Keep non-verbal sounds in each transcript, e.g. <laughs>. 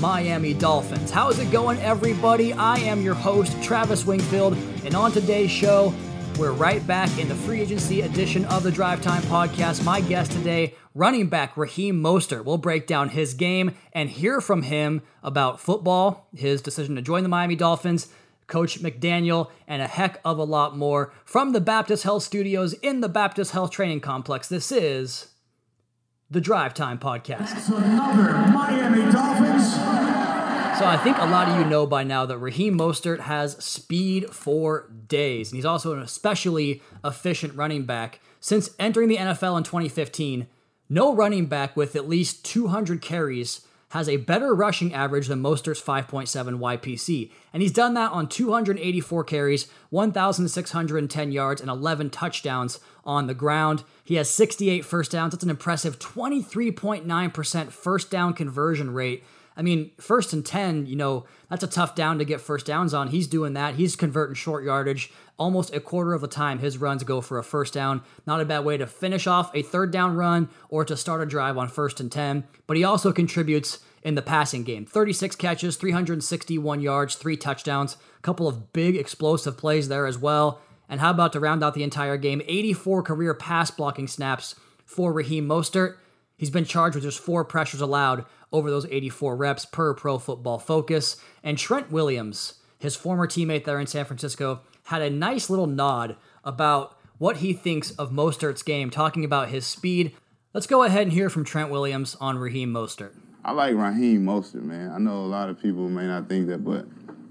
Miami Dolphins. How is it going, everybody? I am your host, Travis Wingfield, and on today's show, we're right back in the free agency edition of the Drive Time Podcast. My guest today, running back Raheem Mostert. We'll break down his game and hear from him about football, his decision to join the Miami Dolphins Coach McDaniel, and a heck of a lot more from the Baptist Health Studios in the Baptist Health Training Complex. This is the Drive Time Podcast. another Miami Dolphins. So I think a lot of you know by now that Raheem Mostert has speed for days, and he's also an especially efficient running back. Since entering the NFL in 2015, no running back with at least 200 carries has a better rushing average than Mostert's 5.7 YPC. And he's done that on 284 carries, 1,610 yards, and 11 touchdowns on the ground. He has 68 first downs. That's an impressive 23.9% first down conversion rate. I mean, first and 10, you know, that's a tough down to get first downs on. He's doing that. He's converting short yardage. Almost a quarter of the time, his runs go for a first down. Not a bad way to finish off a third down run or to start a drive on first and 10. But he also contributes in the passing game 36 catches, 361 yards, three touchdowns, a couple of big explosive plays there as well. And how about to round out the entire game, 84 career pass blocking snaps for Raheem Mostert. He's been charged with just four pressures allowed over those 84 reps per Pro Football Focus. And Trent Williams, his former teammate there in San Francisco, had a nice little nod about what he thinks of Mostert's game, talking about his speed. Let's go ahead and hear from Trent Williams on Raheem Mostert. I like Raheem Mostert, man. I know a lot of people may not think that, but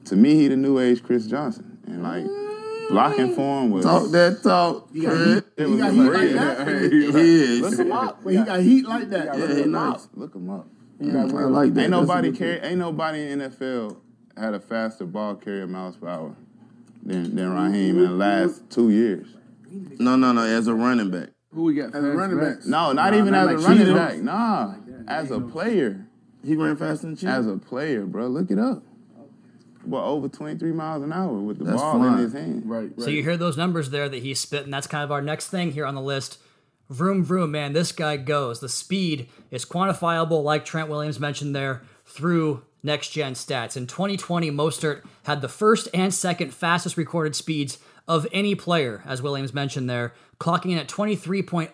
to me, he the new age Chris Johnson, and like blocking for him was Talk that talk. He got heat, It he was got heat like great. that. <laughs> He is. Look him up. But he got heat like that. Yeah, Look him nice. up. Look him up. He got I like that. Ain't nobody carry. Ain't nobody in NFL had a faster ball carrier miles per hour than than Raheem in the last two years. No, no, no. As a running back. Who we got? As a running back. No, not Nah, even not as like a running back. Nah, as a player. He ran faster than Chief. As a player, bro. Look it up. Well, over 23 miles an hour with the That's ball flying. in his hand. Right, right. So you hear those numbers there that he's spitting. That's kind of our next thing here on the list. Vroom, vroom, man. This guy goes. The speed is quantifiable, like Trent Williams mentioned there, through next gen stats. In 2020, Mostert had the first and second fastest recorded speeds of any player, as Williams mentioned there, clocking in at 23.09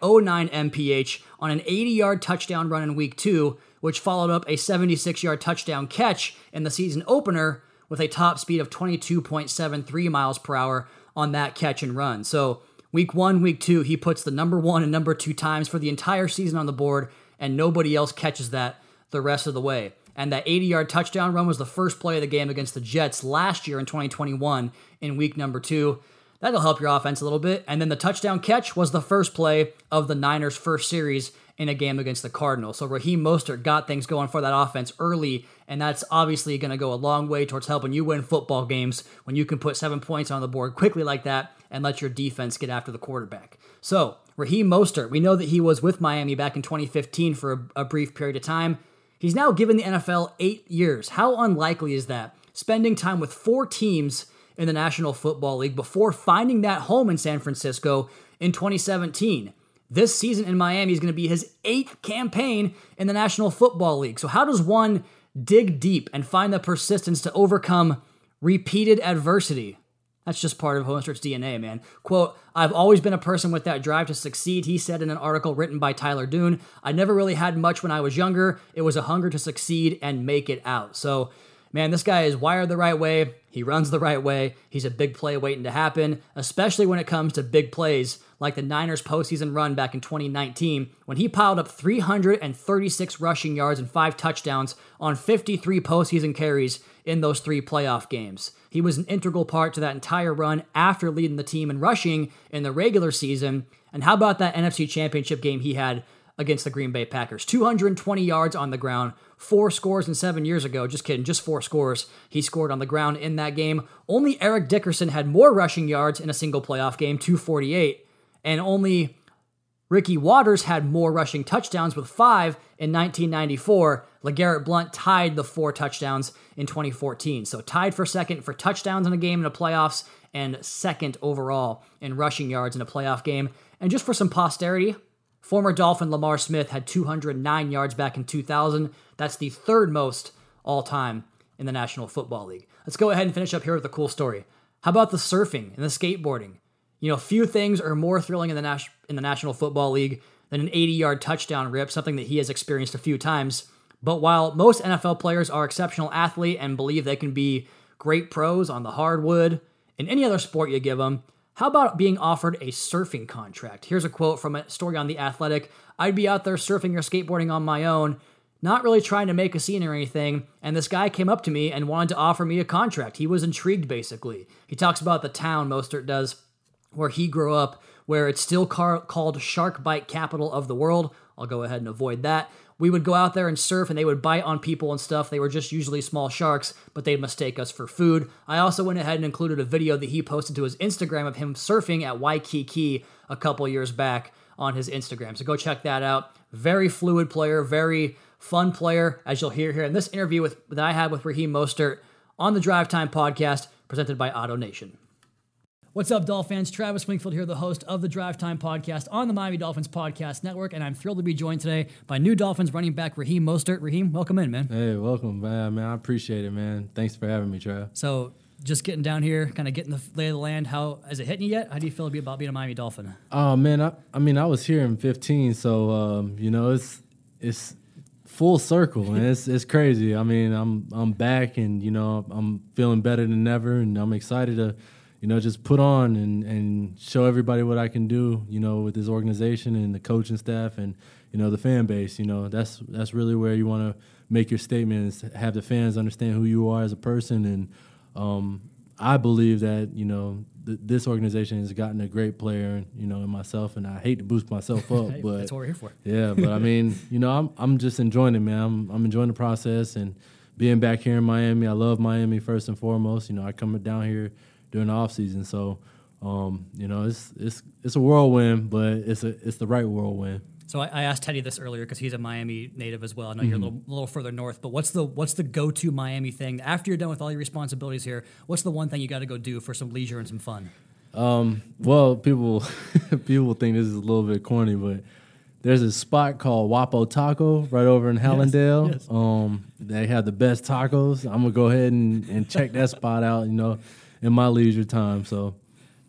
mph on an 80 yard touchdown run in week two, which followed up a 76 yard touchdown catch in the season opener with a top speed of 22.73 miles per hour on that catch and run. So, week one, week two, he puts the number one and number two times for the entire season on the board, and nobody else catches that the rest of the way. And that 80 yard touchdown run was the first play of the game against the Jets last year in 2021 in week number two. That'll help your offense a little bit. And then the touchdown catch was the first play of the Niners' first series in a game against the Cardinals. So Raheem Mostert got things going for that offense early, and that's obviously going to go a long way towards helping you win football games when you can put seven points on the board quickly like that and let your defense get after the quarterback. So Raheem Mostert, we know that he was with Miami back in 2015 for a, a brief period of time. He's now given the NFL eight years. How unlikely is that? Spending time with four teams in the National Football League before finding that home in San Francisco in 2017. This season in Miami is going to be his eighth campaign in the National Football League. So, how does one dig deep and find the persistence to overcome repeated adversity? That's just part of Mostert's DNA, man. Quote, I've always been a person with that drive to succeed, he said in an article written by Tyler Dunne. I never really had much when I was younger. It was a hunger to succeed and make it out. So, man, this guy is wired the right way. He runs the right way. He's a big play waiting to happen, especially when it comes to big plays like the Niners postseason run back in 2019 when he piled up 336 rushing yards and five touchdowns on 53 postseason carries in those three playoff games. He was an integral part to that entire run after leading the team in rushing in the regular season. And how about that NFC Championship game he had against the Green Bay Packers. 220 yards on the ground, four scores and seven years ago. Just kidding, just four scores. He scored on the ground in that game. Only Eric Dickerson had more rushing yards in a single playoff game, 248, and only Ricky Watters had more rushing touchdowns with five in 1994. LeGarrette Blount tied the four touchdowns in 2014. So tied for second for touchdowns in a game in the playoffs and second overall in rushing yards in a playoff game. And just for some posterity, former Dolphin Lamar Smith had 209 yards back in 2000. That's the third most all time in the National Football League. Let's go ahead and finish up here with a cool story. How about the surfing and the skateboarding? You know, few things are more thrilling in the Nas- in the National Football League than an 80-yard touchdown rip, something that he has experienced a few times. But while most NFL players are exceptional athletes and believe they can be great pros on the hardwood in any other sport you give them, how about being offered a surfing contract? Here's a quote from a story on The Athletic. I'd be out there surfing or skateboarding on my own, not really trying to make a scene or anything, and this guy came up to me and wanted to offer me a contract. He was intrigued, basically. He talks about the town Mostert does where he grew up, where it's still car- called Shark Bite Capital of the World. I'll go ahead and avoid that. We would go out there and surf, and they would bite on people and stuff. They were just usually small sharks, but they'd mistake us for food. I also went ahead and included a video that he posted to his Instagram of him surfing at Waikiki a couple years back on his Instagram. So go check that out. Very fluid player, very fun player, as you'll hear here in this interview with that I had with Raheem Mostert on the Drive Time podcast presented by AutoNation. What's up, Dolphins? Travis Wingfield here, the host of the Drive Time podcast on the Miami Dolphins Podcast Network, and I'm thrilled to be joined today by new Dolphins running back Raheem Mostert. Raheem, welcome in, man. Hey, welcome, man. Man, I appreciate it, man. Thanks for having me, Trav. So, just getting down here, kind of getting the lay of the land. How is it hitting you yet? How do you feel about being a Miami Dolphin? Oh man, I, I mean, I was here in 15, so um, you know, it's it's full circle, and it's it's crazy. I mean, I'm I'm back, and you know, I'm feeling better than ever, and I'm excited to, you know, just put on and and show everybody what I can do, you know, with this organization and the coaching staff, and you know, the fan base. You know, that's that's really where you want to make your statements, have the fans understand who you are as a person, and um, I believe that you know th- this organization has gotten a great player, you know, in myself, and I hate to boost myself <laughs> up, Hey, but that's what we're here for. yeah, but I <laughs> mean, you know, I'm I'm just enjoying it, man. I'm I'm enjoying the process and being back here in Miami. I love Miami first and foremost. You know, I come down here during the off season, so um, you know, it's it's it's a whirlwind, but it's a it's the right whirlwind. So I, I asked Teddy this earlier because he's a Miami native as well. I know Mm-hmm. you're a little, little further north, but what's the what's the go to Miami thing after you're done with all your responsibilities here? What's the one thing you got to go do for some leisure and some fun? Well, people <laughs> people think this is a little bit corny, but there's a spot called Wapo Taco right over in Hallandale. yes. Um, they have the best tacos. I'm gonna go ahead and, and check that spot out. You know, in my leisure time. So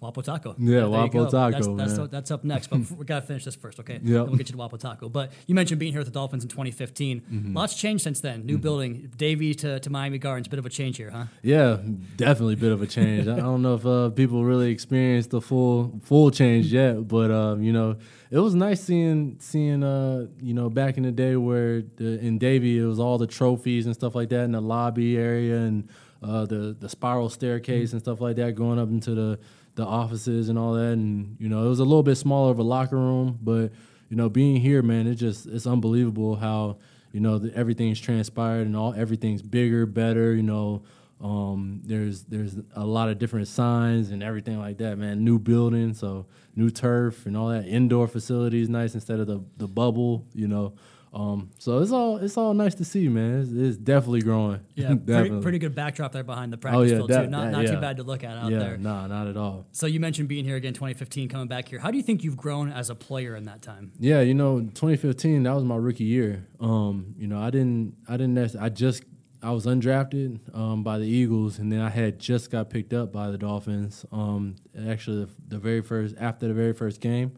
Wapo Taco. Yeah, Wapo. Taco, That's, that's, man. that's up next, but <laughs> we got to finish this first, okay? Yeah. We'll get you to Wapo Taco. But you mentioned being here with the Dolphins in 2015. Mm-hmm. Lots changed since then. New building, Davie to, to Miami Gardens. Bit of a change here, huh? yeah, definitely a bit of a change. I don't know if uh, people really experienced the full full change <laughs> yet, but uh, you know, it was nice seeing seeing uh, you know back in the day where the, in Davie it was all the trophies and stuff like that in the lobby area and uh, the the spiral staircase and stuff like that going up into the the offices and all that. And you know it was a little bit smaller of a locker room but you know being here man it just it's unbelievable how you know the, everything's transpired and all everything's bigger better you know um, there's there's a lot of different signs and everything like that man. New building so new turf and all that. Indoor facilities nice instead of the the bubble you know um, so it's all it's all nice to see man it's, it's definitely growing Yeah, <laughs> pretty, definitely pretty good backdrop there behind the practice oh yeah field, that- too. Not, that- not too yeah. bad to look at out yeah there. nah not at all So you mentioned being here again 2015, coming back here. How do you think you've grown as a player in that time? Yeah, you know, 2015 that was my rookie year. Um, you know, I didn't, I didn't, I just, I was undrafted um, by the Eagles, and then I had just got picked up by the Dolphins. Um, actually, the, the very first after the very first game,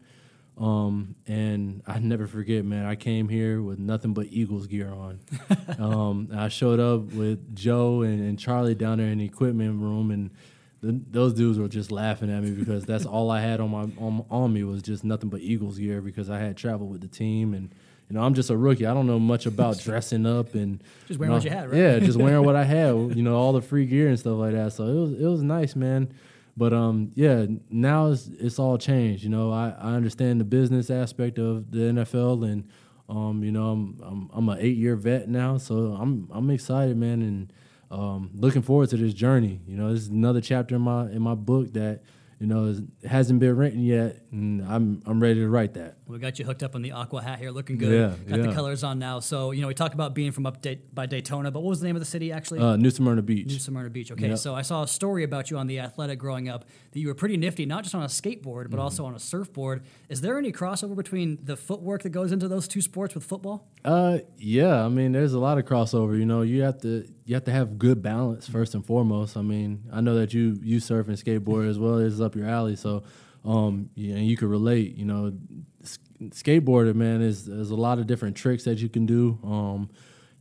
um, and I never forget, man. I came here with nothing but Eagles gear on. <laughs> um, I showed up with Joe and, and Charlie down there in the equipment room, and th those dudes were just laughing at me because that's all I had on my on, on me was just nothing but Eagles gear because I had traveled with the team and. You know, I'm just a rookie. I don't know much about dressing up and Just wearing know, what you had, right? Yeah, just wearing what I <laughs> had. You know, all the free gear and stuff like that. So it was it was nice, man. But um, yeah, now it's it's all changed. You know, I, I understand the business aspect of the NFL, and um, you know, I'm I'm I'm an eight year vet now, so I'm I'm excited, man, and um, looking forward to this journey. You know, this is another chapter in my in my book that you know is, hasn't been written yet, and I'm I'm ready to write that. We got you hooked up on the aqua hat here, looking good. Yeah, got the colors on now. So you know, we talk about being from up by Daytona, but what was the name of the city actually? Uh, New Smyrna Beach. New Smyrna Beach. Okay, Yep. so I saw a story about you on the Athletic growing up that you were pretty nifty, not just on a skateboard, Mm-hmm. but also on a surfboard. Is there any crossover between the footwork that goes into those two sports with football? Uh, yeah. I mean, there's a lot of crossover. You know, you have to you have to have good balance first and foremost. I mean, I know that you you surf and skateboard as well as up your alley, so um, yeah, and you can relate. You know, s- skateboarding, man, is there's a lot of different tricks that you can do. Um,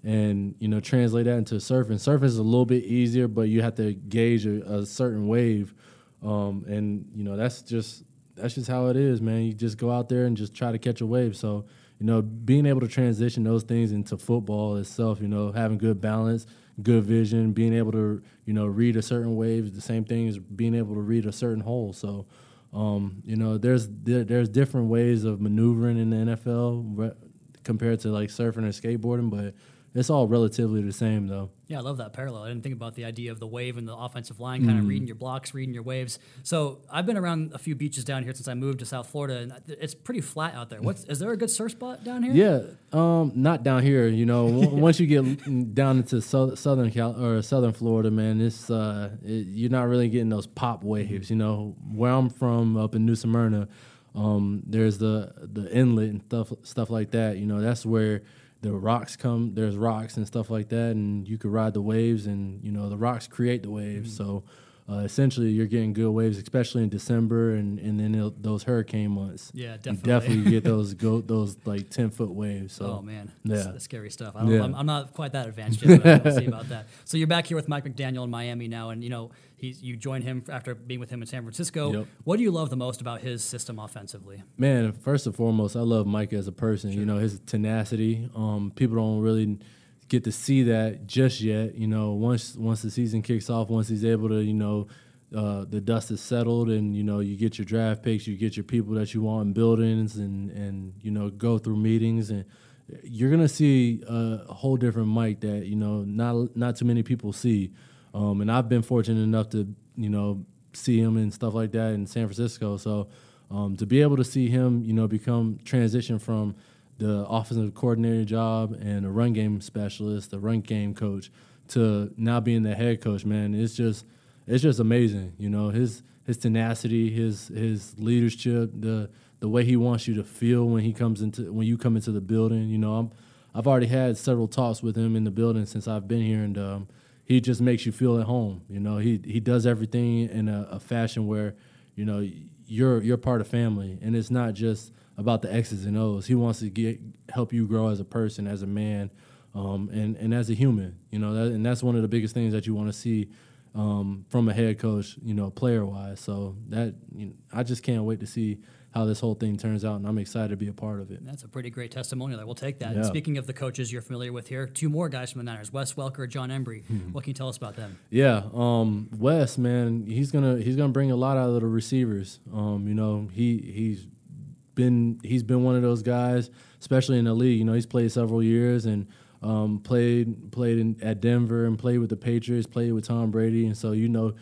and you know, translate that into surfing. Surfing is a little bit easier, but you have to gauge a, a certain wave. Um, and you know, that's just that's just how it is, man. You just go out there and just try to catch a wave. So, you know, being able to transition those things into football itself, you know, having good balance, good vision, being able to, you know, read a certain wave, the same thing as being able to read a certain hole. So, um, you know, there's there, there's different ways of maneuvering in the NFL re- compared to like surfing or skateboarding, but it's all relatively the same though. Yeah, I love that parallel. I didn't think about the idea of the wave and the offensive line kind Mm. of reading your blocks, reading your waves. So I've been around a few beaches down here since I moved to South Florida, and it's pretty flat out there. What's is there a good surf spot down here? Yeah, um, not down here. You know, <laughs> once you get down into sou- southern Cal- or southern Florida, man, it's uh, it, you're not really getting those pop waves. You know, where I'm from, up in New Smyrna, um, there's the the inlet and stuff stuff like that. You know, that's where the rocks come. There's rocks and stuff like that, and you could ride the waves, and you know, the rocks create the waves. Mm-hmm. So. Uh, essentially, you're getting good waves, especially in December and, and then those hurricane months. Yeah, You definitely. definitely <laughs> get those go those like ten foot waves. So Oh man, yeah, that's, that's scary stuff. I don't, Yeah. I'm, I'm not quite that advanced yet, but we'll see about that. <laughs> So you're back here with Mike McDaniel in Miami now, and you know he's you joined him after being with him in San Francisco. Yep. What do you love the most about his system offensively? man. First and foremost, I love Mike as a person. You know his tenacity. Um, people don't really get to see that just yet. You know, once once the season kicks off, once he's able to, you know. Uh, the dust is settled, and you know you get your draft picks, you get your people that you want in buildings, and and you know go through meetings, and you're gonna see a whole different Mike that you know not not too many people see. Um, and I've been fortunate enough to you know see him and stuff like that in San Francisco. So um, to be able to see him, you know, become transition from the offensive coordinator job and a run game specialist, the run game coach, to now being the head coach, man, it's just it's just amazing. You know, his his tenacity, his his leadership, the the way he wants you to feel when he comes into when you come into the building. You know, I'm I've already had several talks with him in the building since I've been here, and um, he just makes you feel at home. You know, he he does everything in a, a fashion where you know you're you're part of family, and it's not just about the X's and O's. He wants to get help you grow as a person, as a man, um, and and as a human. You know, that, and that's one of the biggest things that you want to see um, from a head coach. You know, player wise. So that you know, I just can't wait to see how this whole thing turns out, and I'm excited to be a part of it. That's a pretty great testimonial there. We'll take that. Yeah. Speaking of the coaches you're familiar with here, two more guys from the Niners, Wes Welker, Jon Embree. Hmm. What can you tell us about them? Yeah, um, Wes, man, he's gonna he's gonna bring a lot out of the receivers. Um, you know, he he's been he's been one of those guys, especially in the league. You know, he's played several years and um, played played in, at Denver and played with the Patriots, played with Tom Brady, and so you know.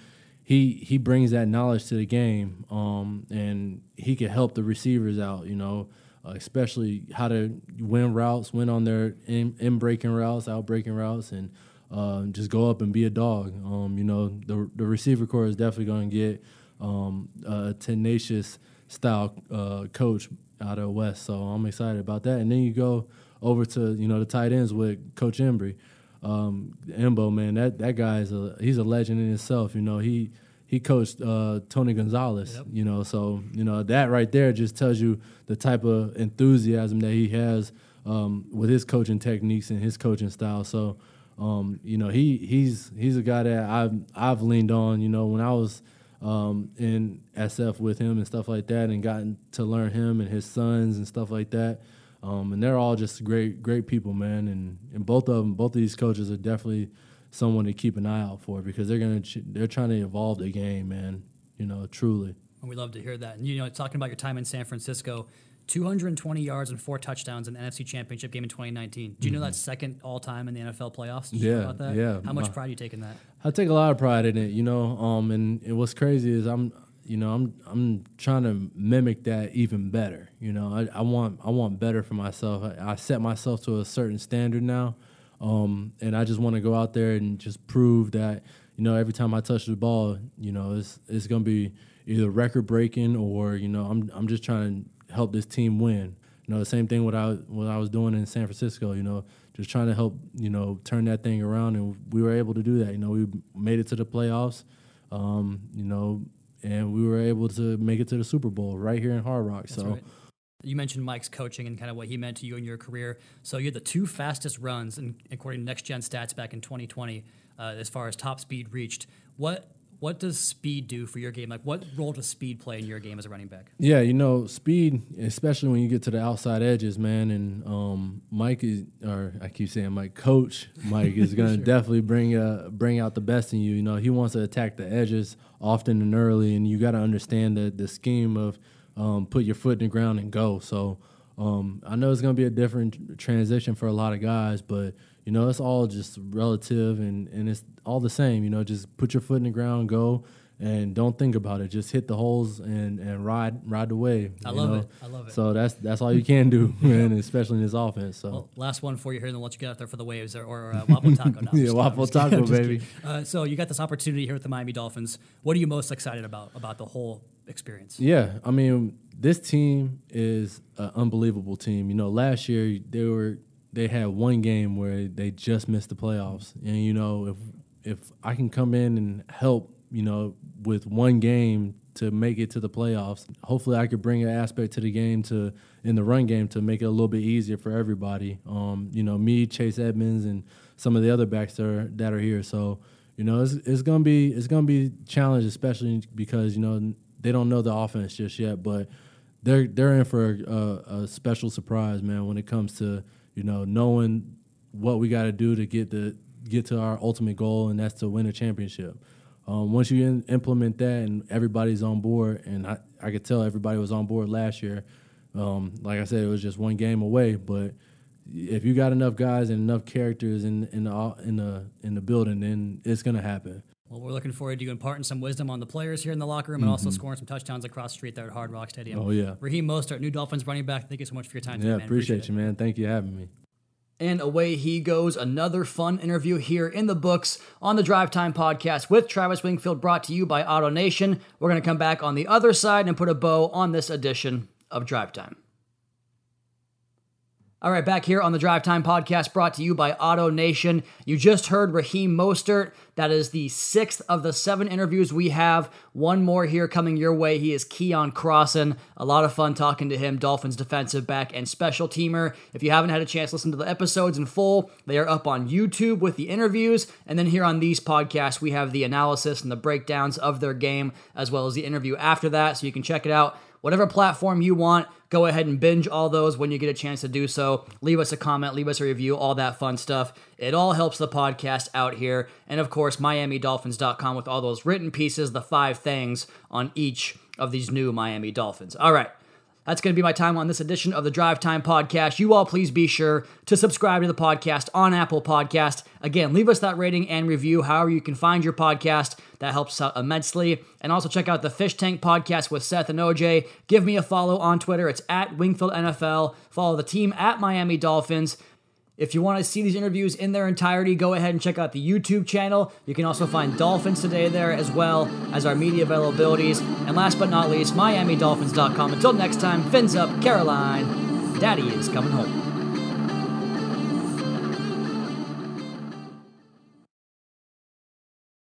He, he brings that knowledge to the game, um, and he can help the receivers out. You know, uh, especially how to win routes, win on their in, in breaking routes, out breaking routes, and uh, just go up and be a dog. Um, you know, the the receiver corps is definitely going to get um, a tenacious style uh, coach out of Wes. So I'm excited about that. And then you go over to you know the tight ends with Coach Embree. Um, Embo, man, that that guy is a he's a legend in himself. You know, he he coached uh, Tony Gonzalez. You know, so you know that right there just tells you the type of enthusiasm that he has um, with his coaching techniques and his coaching style. So, um, you know, he he's he's a guy that I've I've leaned on. You know, when I was um, in SF with him and stuff like that, and gotten to learn him and his sons and stuff like that. Um, and they're all just great, great people, man. And and both of them, both of these coaches are definitely someone to keep an eye out for because they're gonna they're trying to evolve the game, man. You know, truly. And we love to hear that. And you know, talking about your time in San Francisco, 220 yards and four touchdowns in the NFC Championship game in 2019. Do you know that's second all time in the NFL playoffs? Did you know Yeah, about that? yeah. How much pride do you take in that? I take a lot of pride in it, you know. Um, and, and what's crazy is I'm, you know, I'm I'm trying to mimic that even better. You know, I, I want I want better for myself. I, I set myself to a certain standard now, um, and I just want to go out there and just prove that, you know, every time I touch the ball, you know, it's it's gonna be either record breaking or you know, I'm I'm just trying to help this team win. You know, the same thing what I what I was doing in San Francisco. You know, just trying to help you know turn that thing around, and we were able to do that. You know, we made it to the playoffs. Um, you know, and we were able to make it to the Super Bowl right here in Hard Rock. so. right. You mentioned Mike's coaching and kind of what he meant to you in your career. So you had the two fastest runs, in, according to Next Gen Stats, back in 2020, uh, as far as top speed reached. What what does speed do for your game? Like, what role does speed play in your game as a running back? Yeah, you know, speed, especially when you get to the outside edges, man. And um, Mike is, or I keep saying Mike, Coach Mike is <laughs> going to definitely bring uh, bring out the best in you. You know, he wants to attack the edges often and early, and you got to understand the the scheme of um, put your foot in the ground and go. So um, I know it's going to be a different transition for a lot of guys, but you know, it's all just relative and and it's all the same. You know, just put your foot in the ground, go and don't think about it. Just hit the holes and, and ride ride the wave. I you love know? it. I love it. So that's that's all you can do, <laughs> man, especially in this offense. So Well, last one for you here, and then let you get out there for the waves or, or uh, Waffle Taco. No, <laughs> I'm Yeah, Waffle <laughs> Taco, baby. Uh, so you got this opportunity here with the Miami Dolphins. What are you most excited about about the whole experience? yeah, I mean, this team is an unbelievable team. You know, last year they were they had one game where they just missed the playoffs, and you know, if if I can come in and help, you know, with one game to make it to the playoffs, hopefully I could bring an aspect to the game to in the run game to make it a little bit easier for everybody. Um, you know, me, Chase Edmonds, and some of the other backs that are that are here. So, you know, it's it's gonna be it's gonna be challenged, especially because you know they don't know the offense just yet, but they're they're in for a, a special surprise, man. When it comes to you know knowing what we got to do to get the get to our ultimate goal, and that's to win a championship. Um, once you in, implement that and everybody's on board, and I, I could tell everybody was on board last year. Um, like I said, it was just one game away, but if you got enough guys and enough characters in in the in the in the building, then it's gonna happen. Well, we're looking forward to you imparting some wisdom on the players here in the locker room and also scoring some touchdowns across the street there at Hard Rock Stadium. Mm-hmm. Oh, yeah. Raheem Mostert, new Dolphins running back. Thank you so much for your time. today, man. appreciate it. you, man. Thank you for having me. And away he goes. Another fun interview here in the books on the Drive Time podcast with Travis Wingfield, brought to you by AutoNation. We're going to come back on the other side and put a bow on this edition of Drive Time. All right, back here on the Drive Time podcast brought to you by AutoNation. You just heard Raheem Mostert. That is the sixth of the seven interviews we have. One more here coming your way. He is Keion Crossen. A lot of fun talking to him, Dolphins defensive back and special teamer. If you haven't had a chance to listen to the episodes in full, they are up on YouTube with the interviews. And then here on these podcasts, we have the analysis and the breakdowns of their game, as well as the interview after that. So you can check it out whatever platform you want. Go ahead and binge all those when you get a chance to do so. Leave us a comment, leave us a review, all that fun stuff. It all helps the podcast out here. And of course, MiamiDolphins.com with all those written pieces, the five things on each of these new Miami Dolphins. All right. That's going to be my time on this edition of the Drive Time Podcast. You all please be sure to subscribe to the podcast on Apple Podcast. Again, leave us that rating and review however you can find your podcast. That helps out immensely. And also check out the Fish Tank Podcast with Seth and OJ. Give me a follow on Twitter. It's at Wingfield NFL. Follow the team at Miami Dolphins. If you want to see these interviews in their entirety, go ahead and check out the YouTube channel. You can also find Dolphins Today there as well as our media availabilities. And last but not least, MiamiDolphins.com. Until next time, fins up, Caroline. Daddy is coming home.